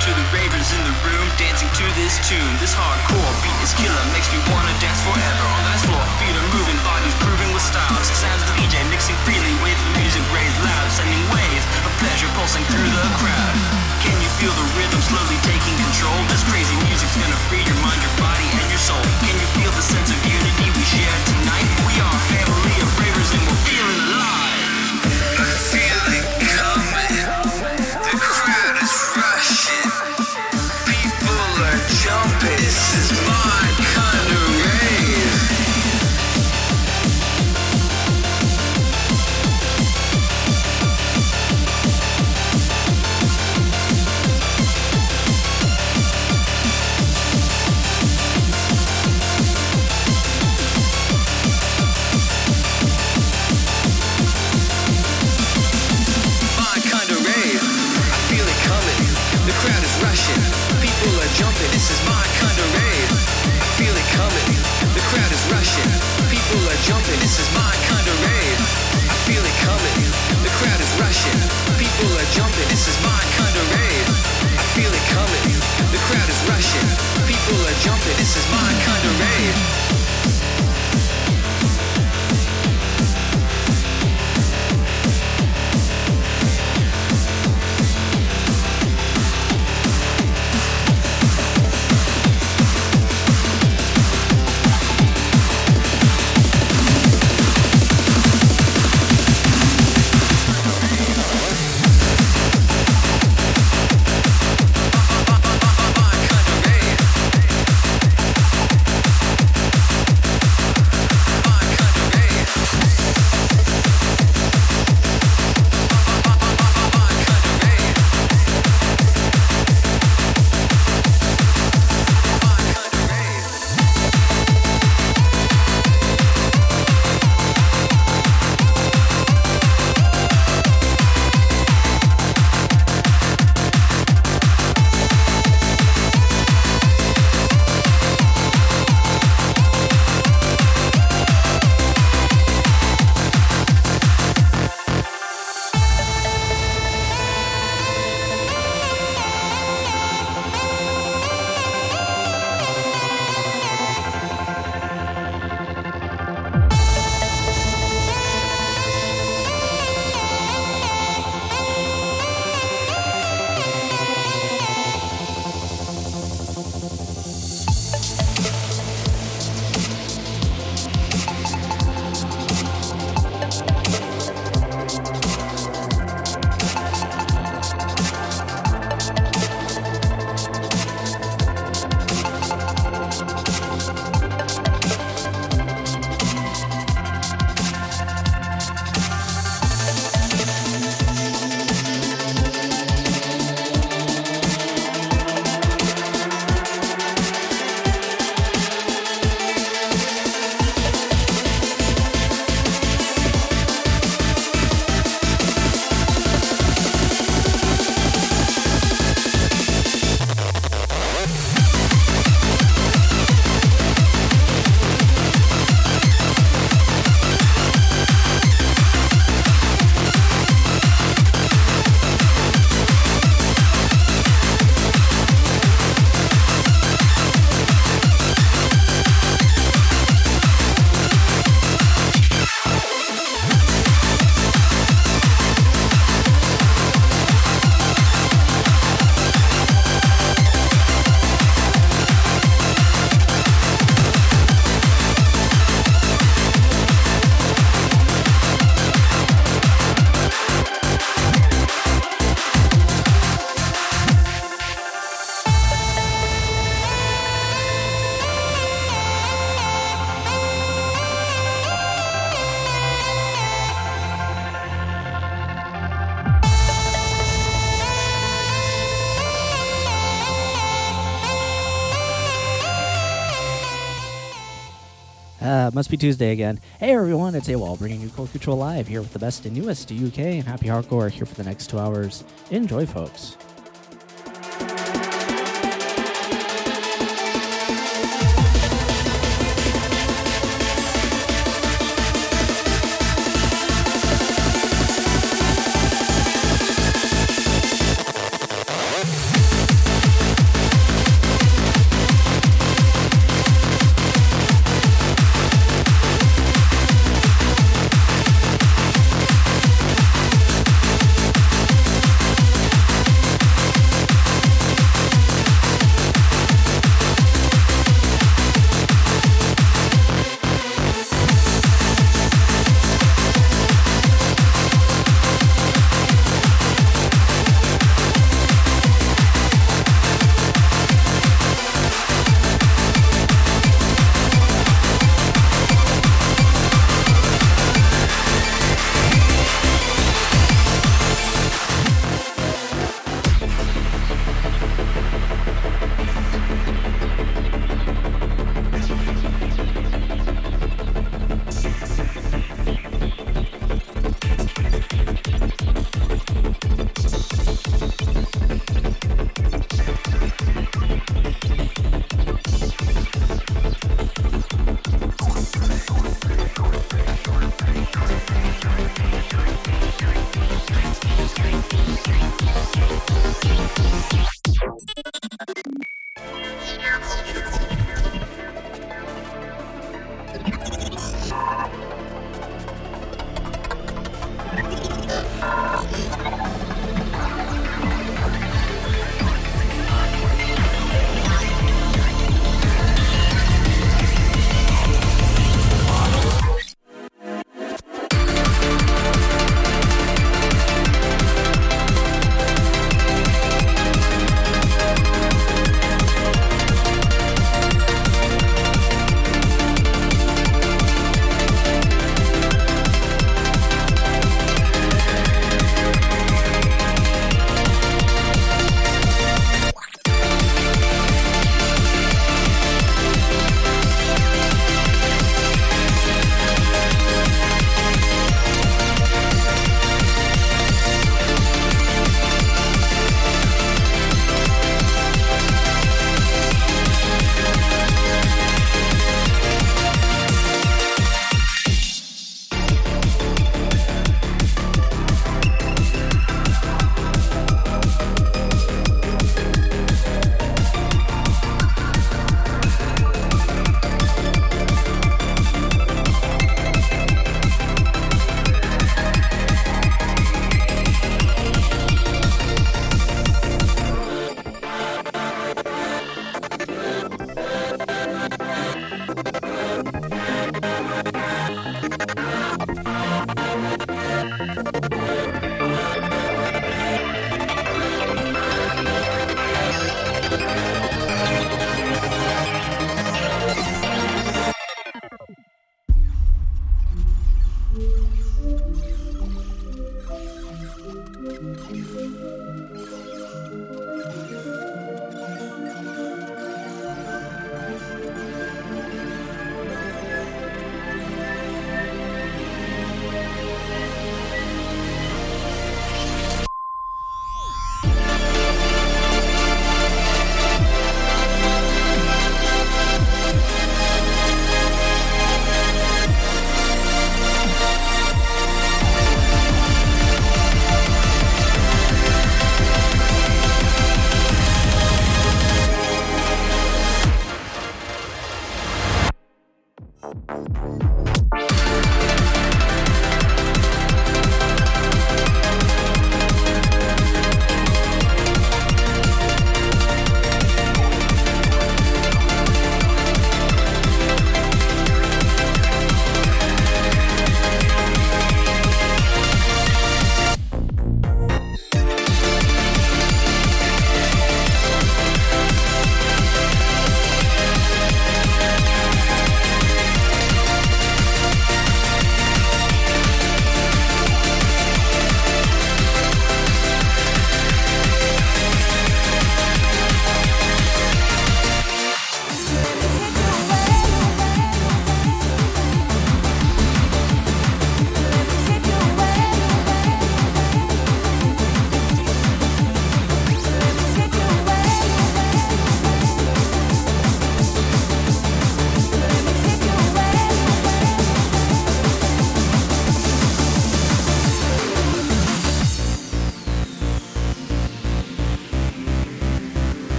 to the ravers in the room dancing to this tune. This hardcore beat is killer, makes me wanna dance forever on the dance floor. Feet are moving, bodies grooving with style. Sounds the DJ mixing freely with music raised loud, sending waves of pleasure pulsing through the crowd. Can you feel the rhythm slowly taking control? This crazy music's gonna free your mind, your body, and your soul. Can you feel the sense of unity we share Tuesday again. Hey everyone, it's AWOL bringing you Core Control Live here with the best and newest UK and happy hardcore here for the next two hours. Enjoy, folks.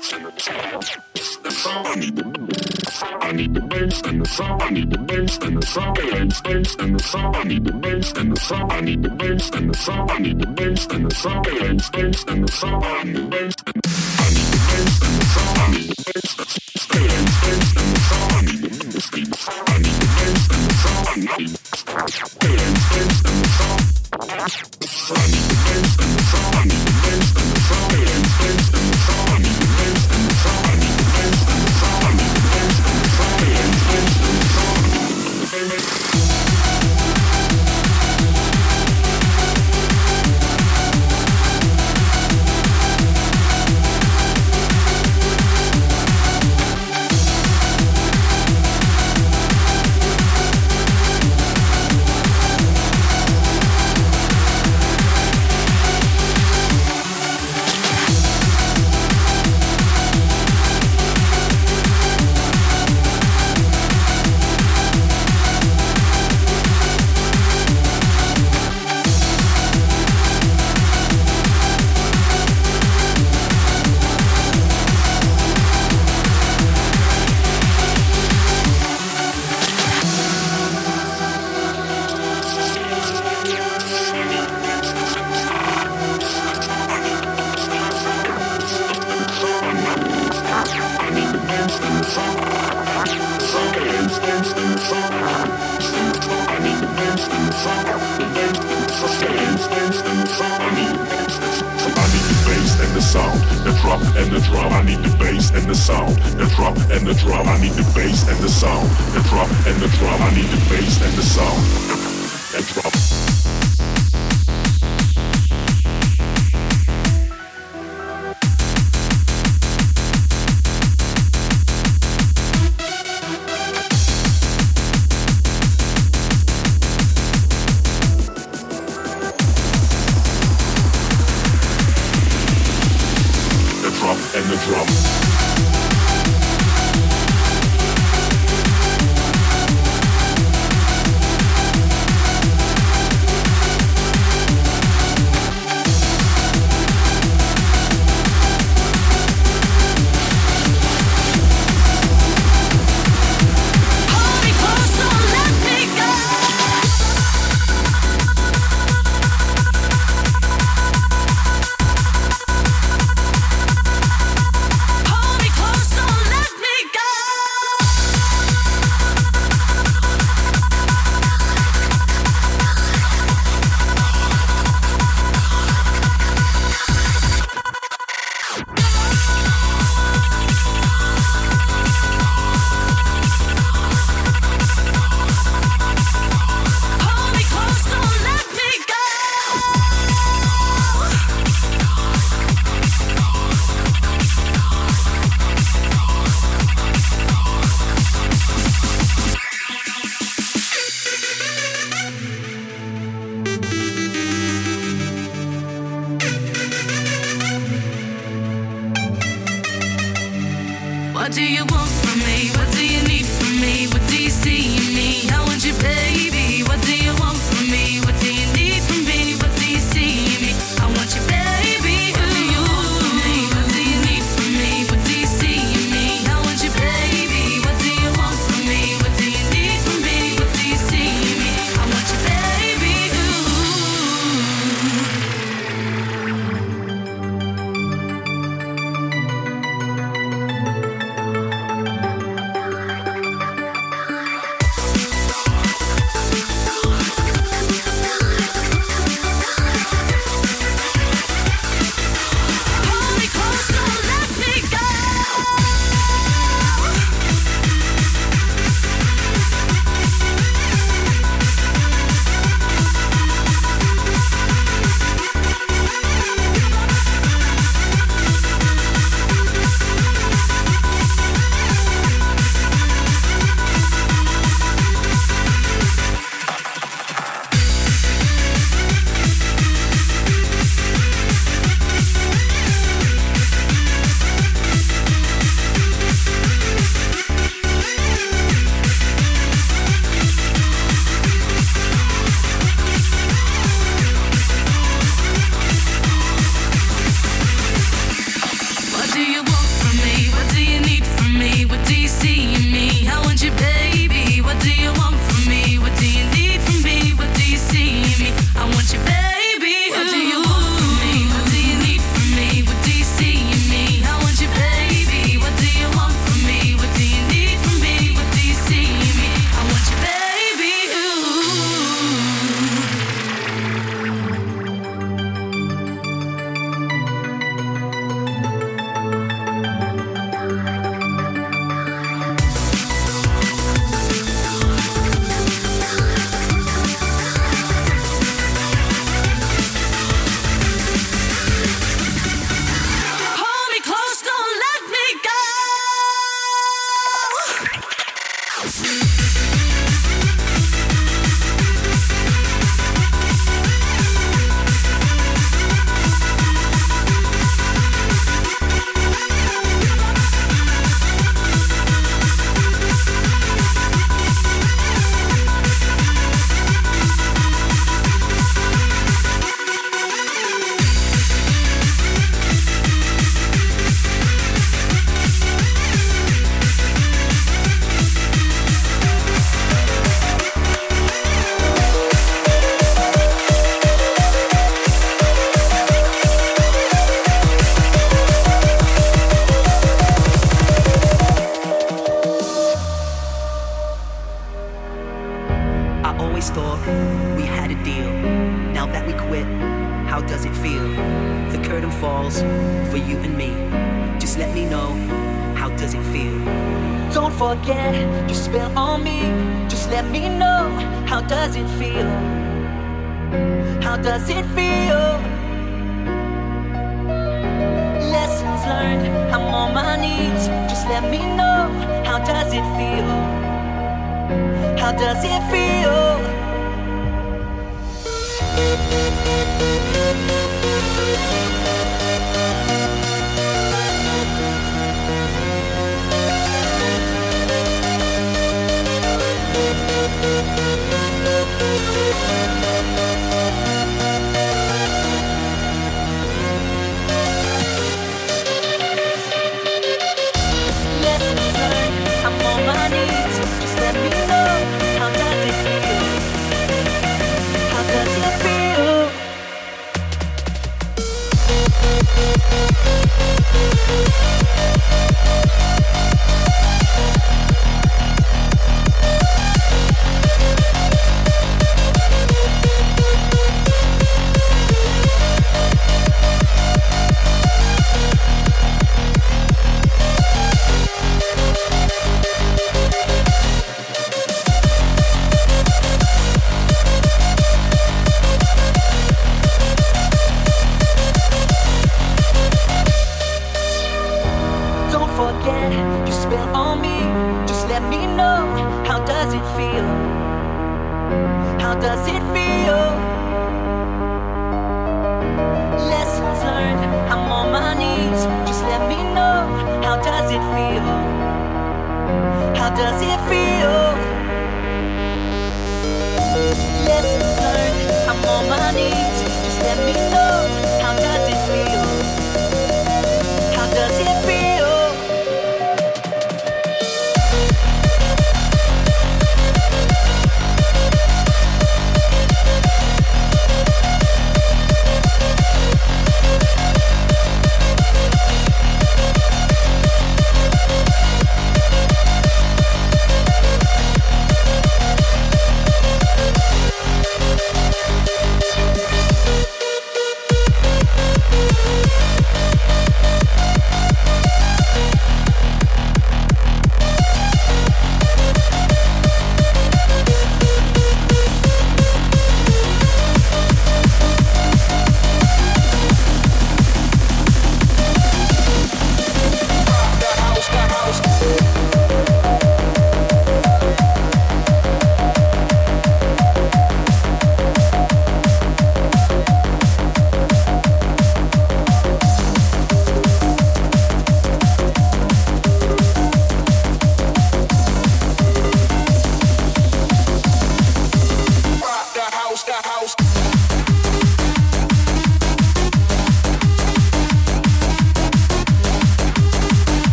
I need the bass and the sound. I need the bass and the sound. It ain't space and the sound. I need the bass and the sound. I need the bass and the sound. I need the bass and the sound. It ain't space and the sound. I need the bass and the sound. I need the bass and the sound. I need the bass and the sound. It ain't space and the sound. I need the bass and the sound. I need the bass and the sound. I need the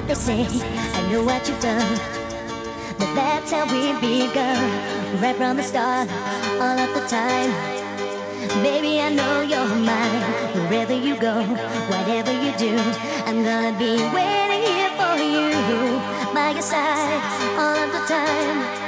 what they say. I know what you've done. But that's how we begun. Right from the start, all of the time. Baby, I know you're mine. Wherever you go, whatever you do, I'm gonna be waiting here for you. By your side, all of the time.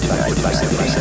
tonight.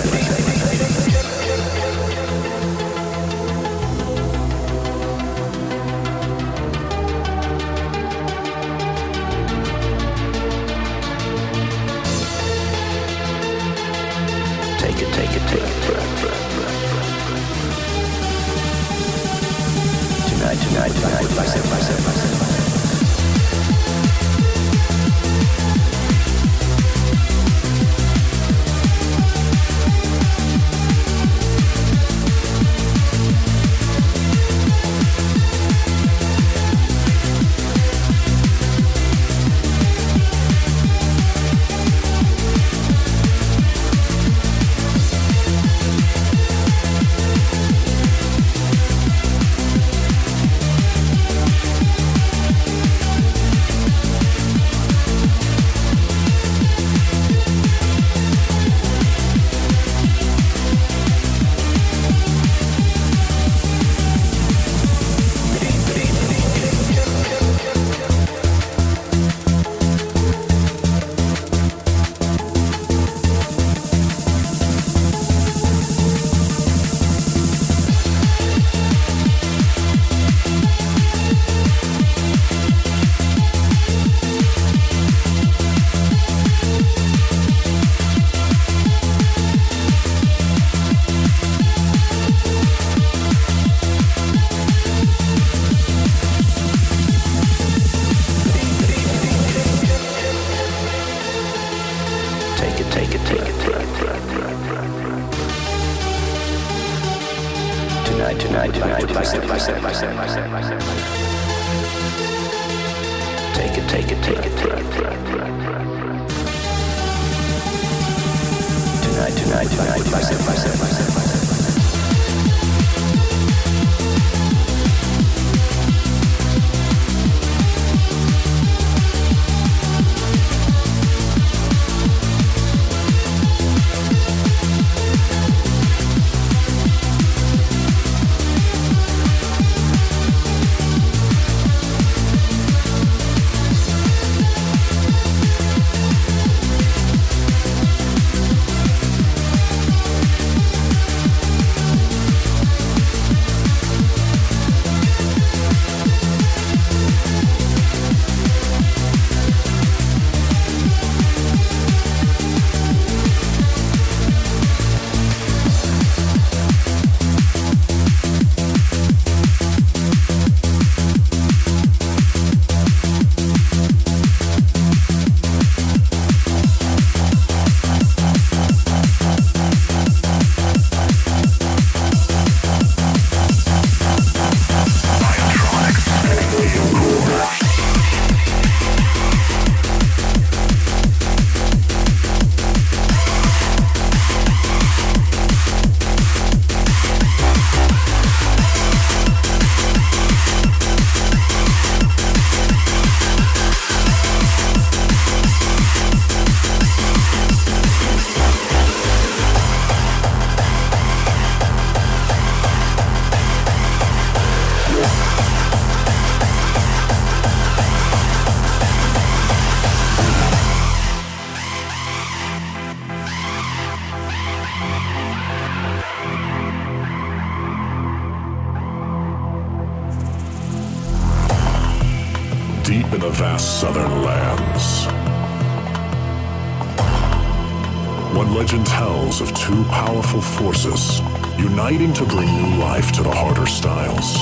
forces, uniting to bring new life to the harder styles.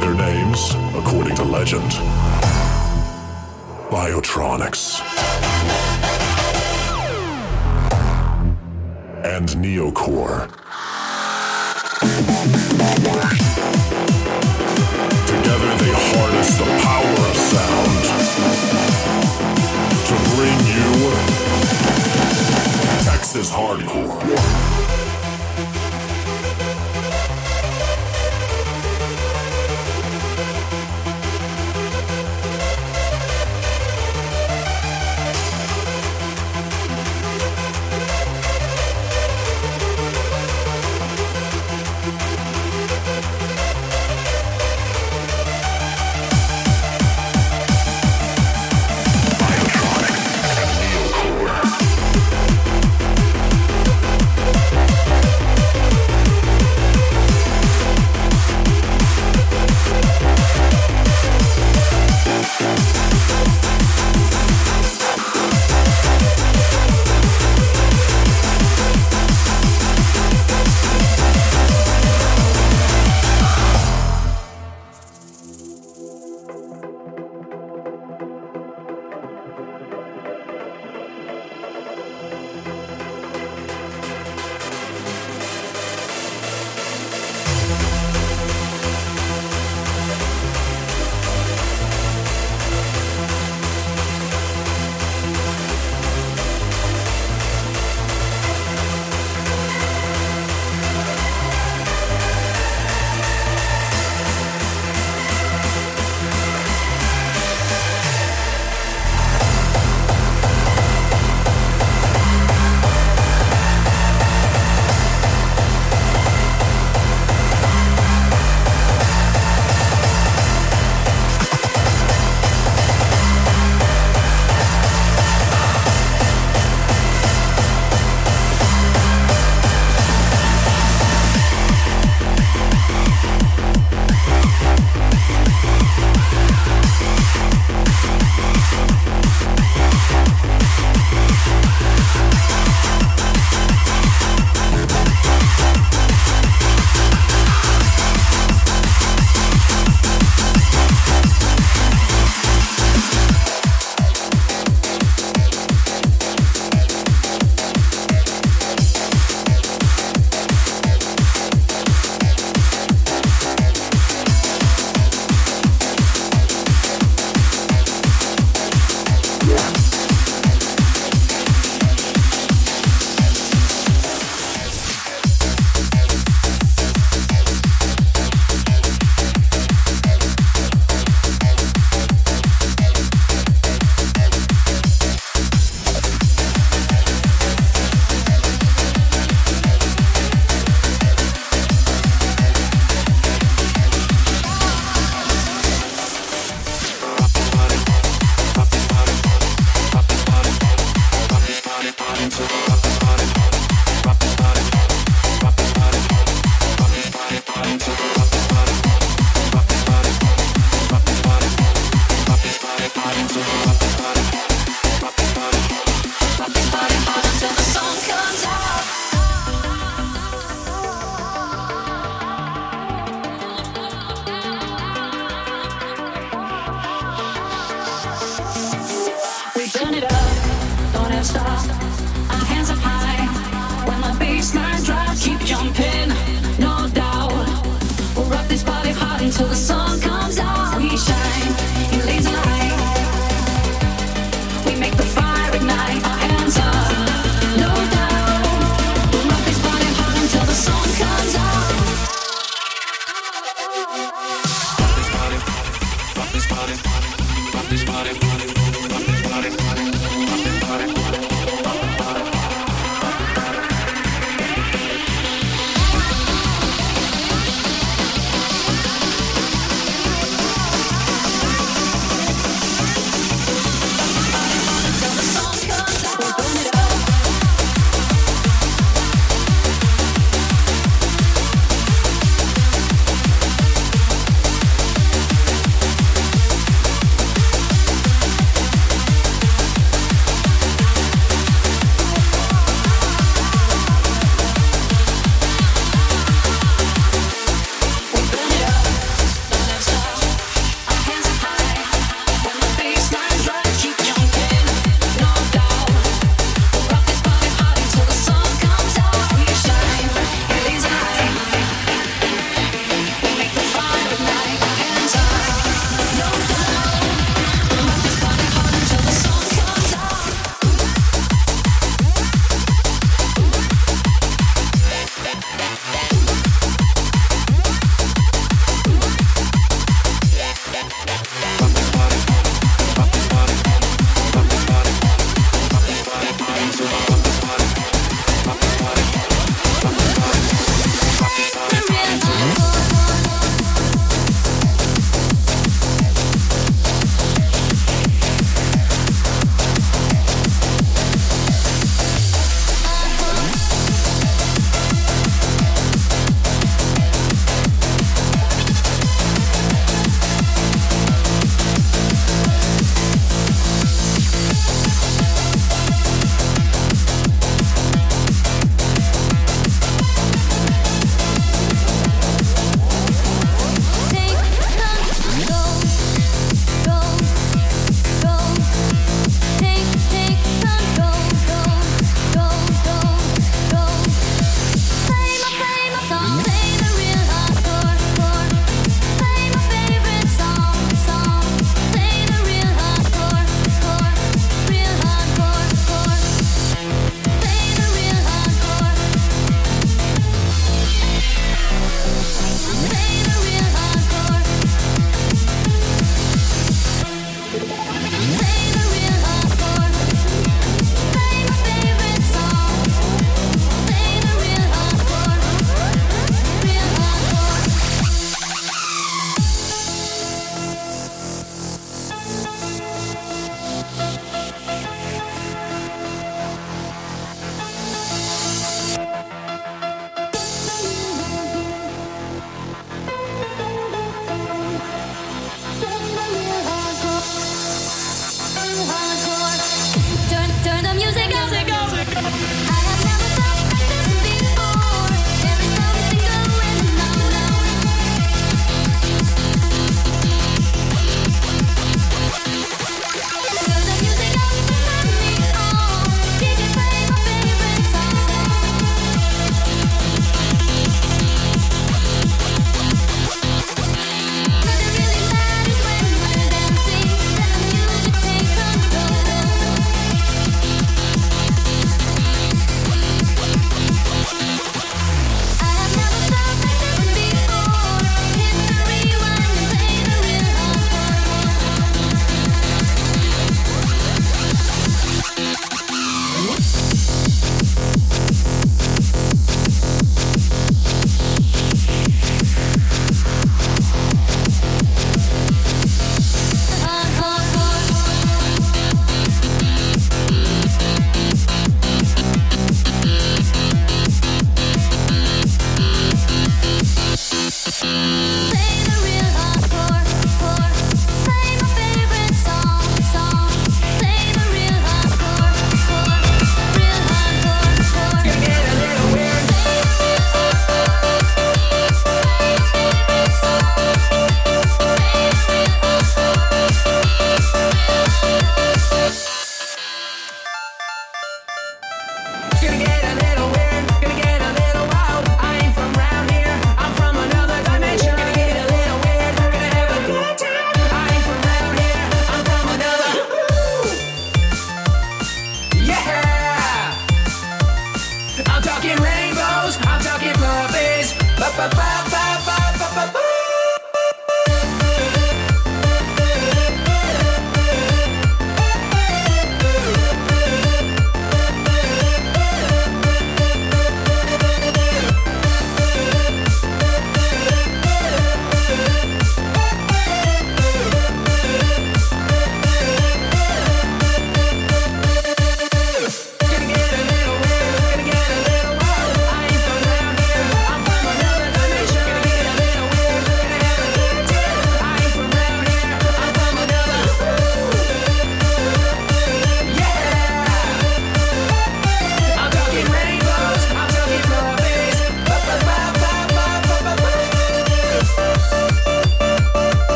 Their names, according to legend, Biotronix and NeoQor. Together they harness the power of sound to bring you this is hardcore.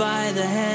By the hand,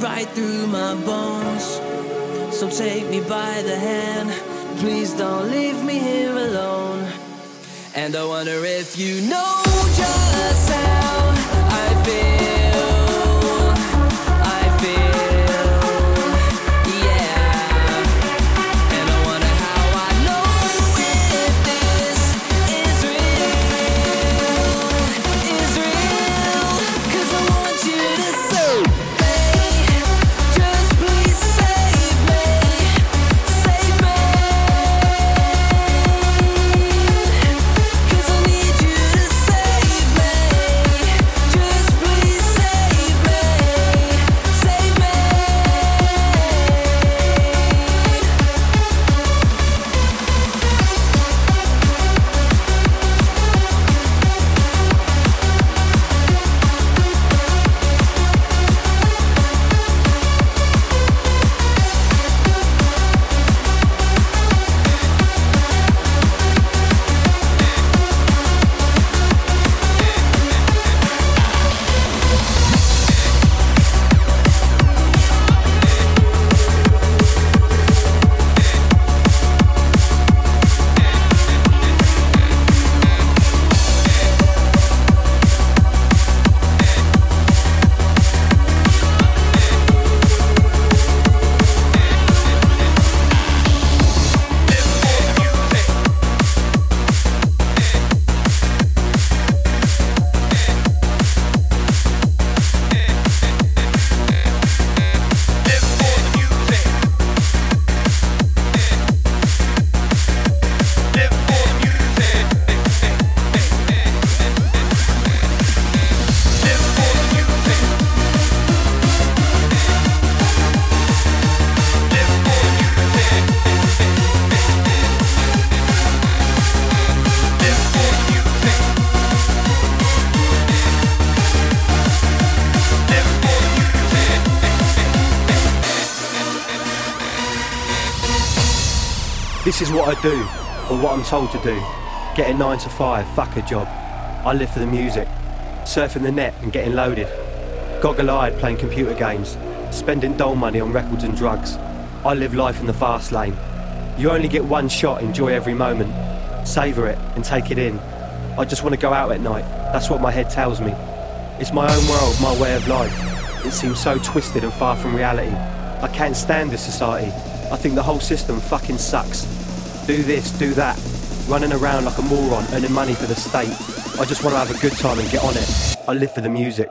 right through my bones. So take me by the hand, please don't leave me here alone. And I wonder if you know just how I feel. This is what I do, or what I'm told to do. Get a 9 to 5, fuck a job. I live for the music, surfing the net and getting loaded. Goggle eyed playing computer games, spending dole money on records and drugs. I live life in the fast lane. You only get one shot, enjoy every moment. Savour it and take it in. I just want to go out at night, that's what my head tells me. It's my own world, my way of life. It seems so twisted and far from reality. I can't stand this society. I think the whole system fucking sucks. Do this, do that. Running around like a moron, earning money for the state. I just want to have a good time and get on it. I live for the music.